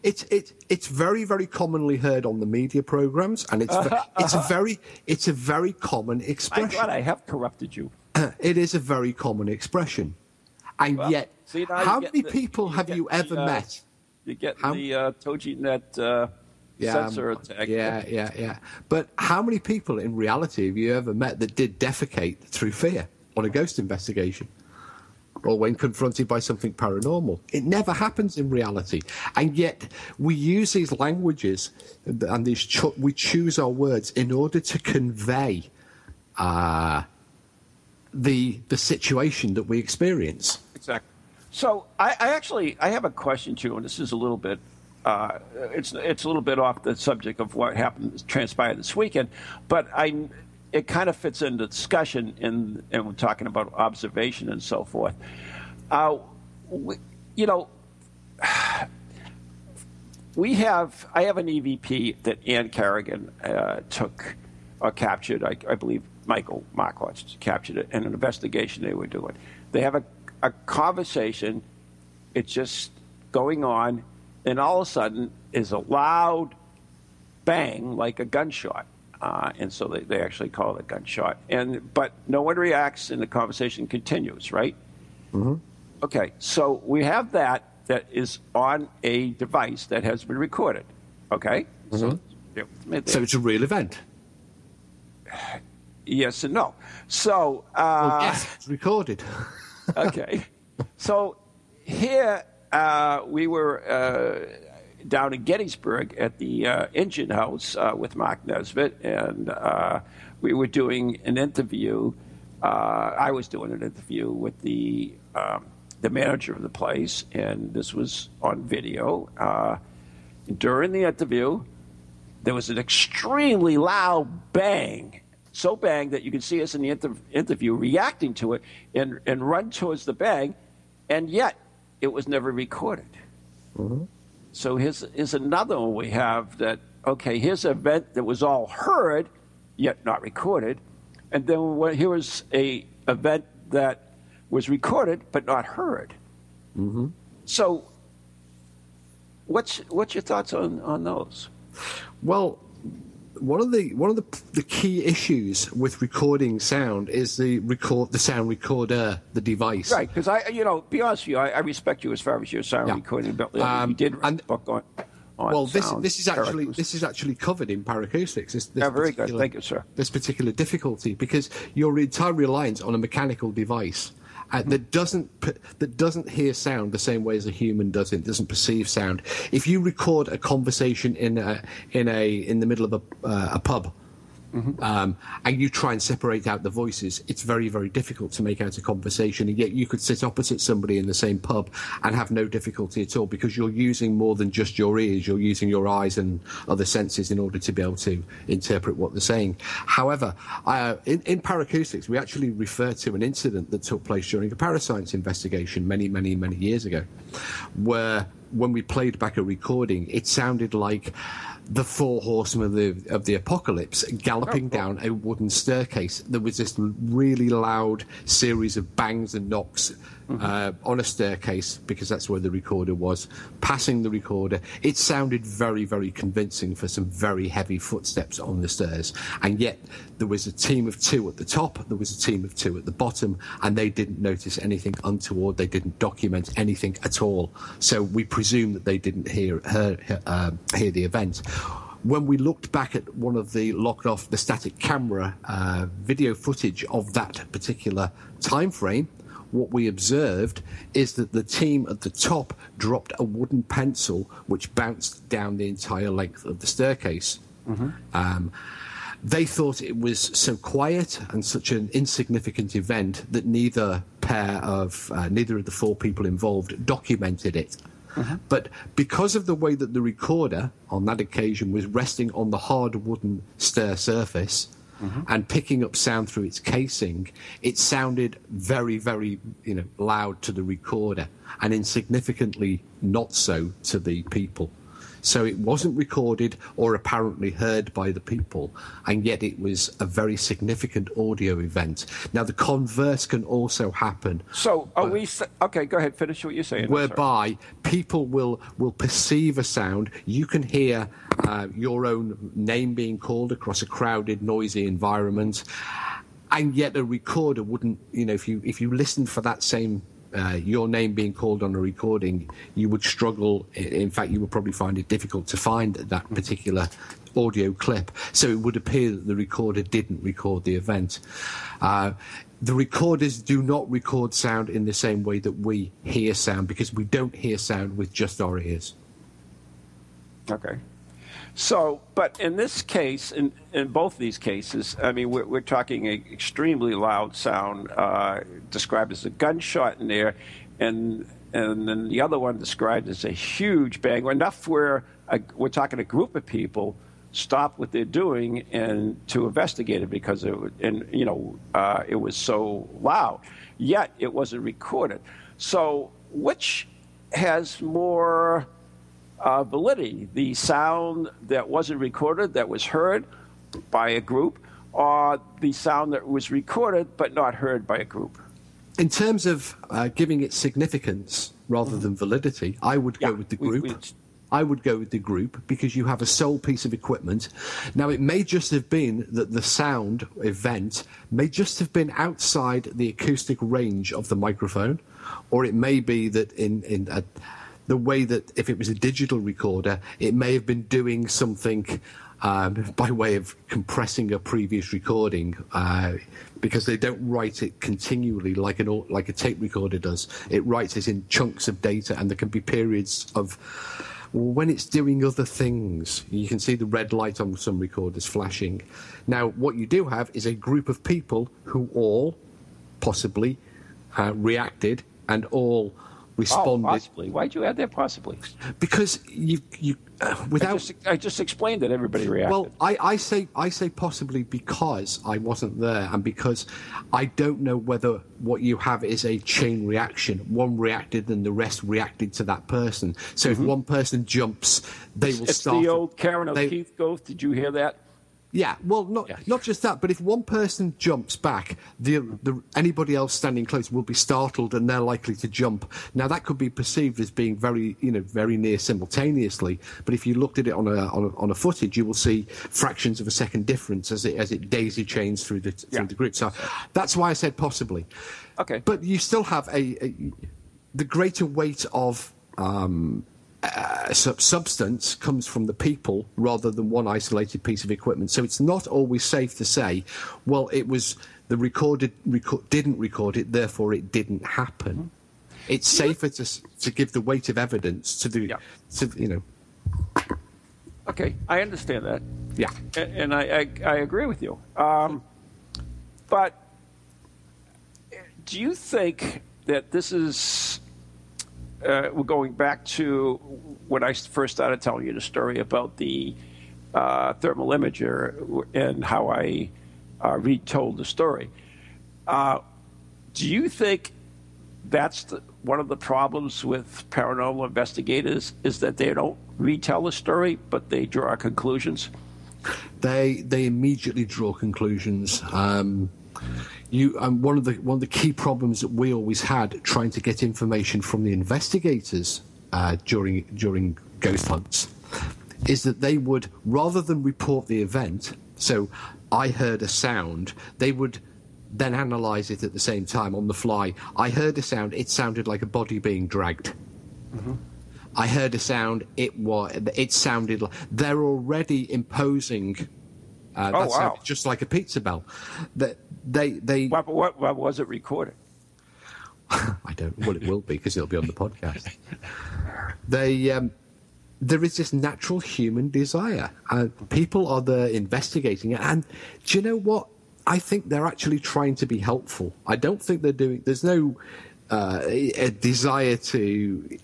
it's it's it's very very commonly heard on the media programs, and it's ve- <laughs> it's a very it's a very common expression. God, I have corrupted you. <clears throat> it is a very common expression, and Well, yet, see, how many the- people have you the, ever uh, met? You get How- the uh, TogiNet uh, censor um, attack. yeah, yeah, yeah. But how many people in reality have you ever met that did defecate through fear on a ghost investigation? Or when confronted by something paranormal. It never happens in reality. And yet, we use these languages and these cho- we choose our words in order to convey uh, the, the situation that we experience. Exactly. So I, I actually I have a question too, and this is a little bit uh, it's it's a little bit off the subject of what happened transpired this weekend, but I it kind of fits into discussion in and we're talking about observation and so forth. Uh, we, you know. <sighs> We have. I have an EVP that Ann Carrigan uh, took or captured. I, I believe Michael Markowitz captured it in an investigation they were doing. They have a, a conversation. It's just going on, and all of a sudden is a loud bang like a gunshot. Uh, and so they, they actually call it a gunshot. And but no one reacts, and the conversation continues. Right? Mm-hmm. Okay, so we have that that is on a device that has been recorded. Okay, so So it's a real event. <sighs> yes and no. So uh, yes, it's recorded. <laughs> okay, so here uh, we were uh, down in Gettysburg at the uh, Engine House uh, with Mark Nesbitt, and uh, we were doing an interview. Uh, I was doing an interview with the um, the manager of the place, and this was on video. Uh, during the interview, there was an extremely loud bang. So bang that you could see us in the inter- interview reacting to it and, and run towards the bang, and yet it was never recorded. So here's, here's another one we have that, okay, here's an event that was all heard, yet not recorded. And then what- here was a event that was recorded but not heard. Mm-hmm. So what's, what's your thoughts on, on those? Well, one of the one of the the key issues with recording sound is the record the sound recorder, the device. Right, because I, you know, be honest with you, I, I respect you as far as your sound Yeah. recording ability. Um, you did write a book on. on Well, this sound this is actually paracoustics. this is actually covered in paracoustics. This, this Yeah, very good. Thank you, sir. This particular difficulty because you're entirely reliant on a mechanical device uh, that doesn't that doesn't hear sound the same way as a human does. It doesn't perceive sound. If you record a conversation in a in a in the middle of a uh, a pub. Um, and you try and separate out the voices, it's very, very difficult to make out a conversation. And yet you could sit opposite somebody in the same pub and have no difficulty at all because you're using more than just your ears. You're using your eyes and other senses in order to be able to interpret what they're saying. However, uh, in, in paracoustics, we actually refer to an incident that took place during a parascience investigation many, many, many years ago, where when we played back a recording, it sounded like the four horsemen of the, of the apocalypse galloping oh, oh. down a wooden staircase. There was this really loud series of bangs and knocks uh, on a staircase because that's where the recorder was. Passing the recorder, it sounded very, very convincing for some very heavy footsteps on the stairs. And yet there was a team of two at the top, there was a team of two at the bottom, and they didn't notice anything untoward. They didn't document anything at all. So we presume that they didn't hear hear, uh, hear the event when we looked back at one of the locked off the static camera uh, video footage of that particular time frame, what we observed is that the team at the top dropped a wooden pencil which bounced down the entire length of the staircase. Um, they thought it was so quiet and such an insignificant event that neither pair of uh, neither of the four people involved documented it. But because of the way that the recorder on that occasion was resting on the hard wooden stair surface Mm-hmm. and picking up sound through its casing, it sounded very, very you know loud to the recorder and insignificantly not so to the people. So it wasn't recorded or apparently heard by the people, and yet it was a very significant audio event. Now, the converse can also happen. So are we? Okay, go ahead. Finish what you're saying. Whereby people will will perceive a sound. You can hear uh, your own name being called across a crowded, noisy environment, and yet a recorder wouldn't. You know, if you if you listened for that same. Uh, your name being called on a recording, you would struggle. In fact, you would probably find it difficult to find that particular audio clip. So it would appear that the recorder didn't record the event. Uh, the recorders do not record sound in the same way that we hear sound because we don't hear sound with just our ears. Okay. So, but in this case, in, in both these cases, I mean, we're, we're talking an extremely loud sound uh, described as a gunshot in there, and and then the other one described as a huge bang, enough where a, we're talking a group of people stop what they're doing and to investigate it because it and you know uh, it was so loud. Yet it wasn't recorded. So, which has more uh, validity, the sound that wasn't recorded, that was heard by a group, or the sound that was recorded but not heard by a group. In terms of uh, giving it significance rather than validity, I would go with the we- group. we- I would go with the group because you have a sole piece of equipment. Now, it may just have been that the sound event may just have been outside the acoustic range of the microphone, or it may be that in, in a, the way that if it was a digital recorder, it may have been doing something um, by way of compressing a previous recording uh, because they don't write it continually like an like a tape recorder does. It writes it in chunks of data, and there can be periods of when it's doing other things. You can see the red light on some recorders flashing. Now, what you do have is a group of people who all possibly uh, reacted and all responded Oh, possibly. Why'd you add that possibly? because you you uh, I without just, I just explained that everybody reacted. well, I, I say I say possibly because I wasn't there, and because I don't know whether what you have is a chain reaction. One reacted, and the rest reacted to that person. So if one person jumps, they will Mm-hmm. it's the old Ciarán they- O'Keeffe ghost. Did you hear that? Yeah, well, not not just that, but if one person jumps back, the, the anybody else standing close will be startled, and they're likely to jump. Now that could be perceived as being very, you know, very near simultaneously. But if you looked at it on a on a, on a footage, you will see fractions of a second difference as it as it daisy chains through the through Yeah. the group. So that's why I said possibly. Okay. But you still have a, a the greater weight of um, uh, substance comes from the people rather than one isolated piece of equipment. So it's not always safe to say, well, it was the recorded reco- didn't record it, therefore it didn't happen. It's safer to to give the weight of evidence to the Yeah. to you know. Okay, I understand that. Yeah. And, and I, I, I agree with you. Um, but do you think that this is uh, we're going back to when I first started telling you the story about the uh, thermal imager and how I uh, retold the story. Uh, do you think that's the, one of the problems with paranormal investigators is that they don't retell the story, but they draw conclusions? They they immediately draw conclusions. Um, you um, one of the one of the key problems that we always had trying to get information from the investigators uh, during during ghost hunts is that they would rather than report the event. So I heard a sound. They would then analyze it at the same time on the fly. I heard a sound. It sounded like a body being dragged. Mm-hmm. I heard a sound. It was. It sounded like they're already imposing. Uh, Oh, wow. just like a pizza bell. That they they. What, what, what was it recorded? <laughs> I don't. Well, it will be because it'll be on the podcast. They. Um, there is this natural human desire. Uh, people are there investigating it, and do you know what? I think they're actually trying to be helpful. I don't think they're doing. There's no uh, a desire to.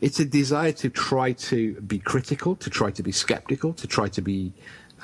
It's a desire to try to be critical, to try to be skeptical, to try to be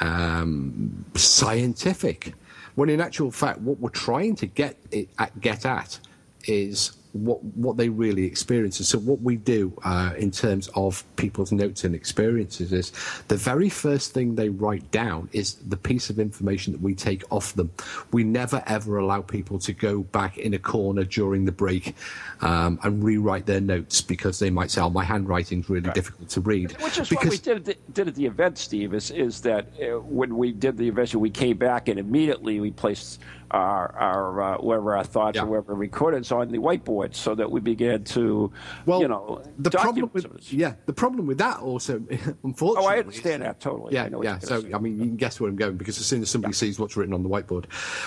um, scientific. When in actual fact, what we're trying to get it, at, get at is what what they really experience. And so, what we do uh, in terms of people's notes and experiences is the very first thing they write down is the piece of information that we take off them. We never ever allow people to go back in a corner during the break um, and rewrite their notes because they might say, "Oh, my handwriting's really difficult to read." Which is because what we did at the, did at the event, Steve. Is is that uh, when we did the event, we came back and immediately we placed our our uh, whatever our thoughts or whatever recordings on the whiteboard, so that we began to, well, you know, the problem with yeah, the problem with that also, unfortunately, <laughs> Oh, I understand that totally. Yeah, I know yeah. So say. I mean, you can guess where I'm going because as soon as somebody sees what's written on the whiteboard,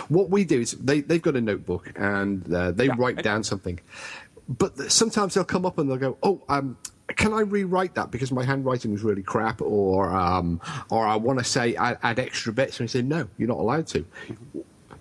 what we do is they they've got a notebook and uh, they write down something, but sometimes they'll come up and they'll go, "Oh, um." Can I rewrite that because my handwriting was really crap, or um, or I want to say add, add extra bits? And we say no, you're not allowed to,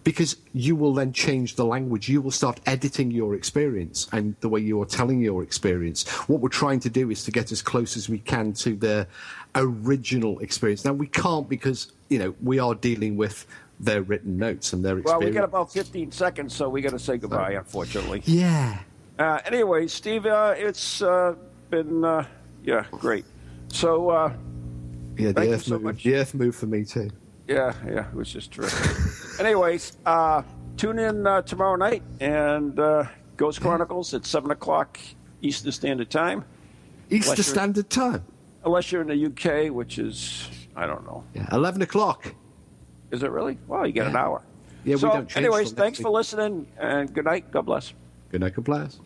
because you will then change the language. You will start editing your experience and the way you are telling your experience. What we're trying to do is to get as close as we can to the original experience. Now we can't because you know we are dealing with their written notes and their experience. Well, we got about 15 seconds, so we got to say goodbye, unfortunately. yeah. Uh, anyway, Steve, uh, it's uh, been uh, yeah great. So uh, Yeah, the earth so moved. The earth moved for me too. Yeah, yeah, it was just terrific. Anyways, uh, tune in uh, tomorrow night and uh, Ghost Chronicles at seven o'clock Eastern Standard Time. Eastern Standard Time. Unless you're in the UK, which is I don't know. Yeah, eleven o'clock. Is it really? Well, you get an hour. Yeah, we so, don't change anyways, thanks for listening and good night. God bless. Good night, God From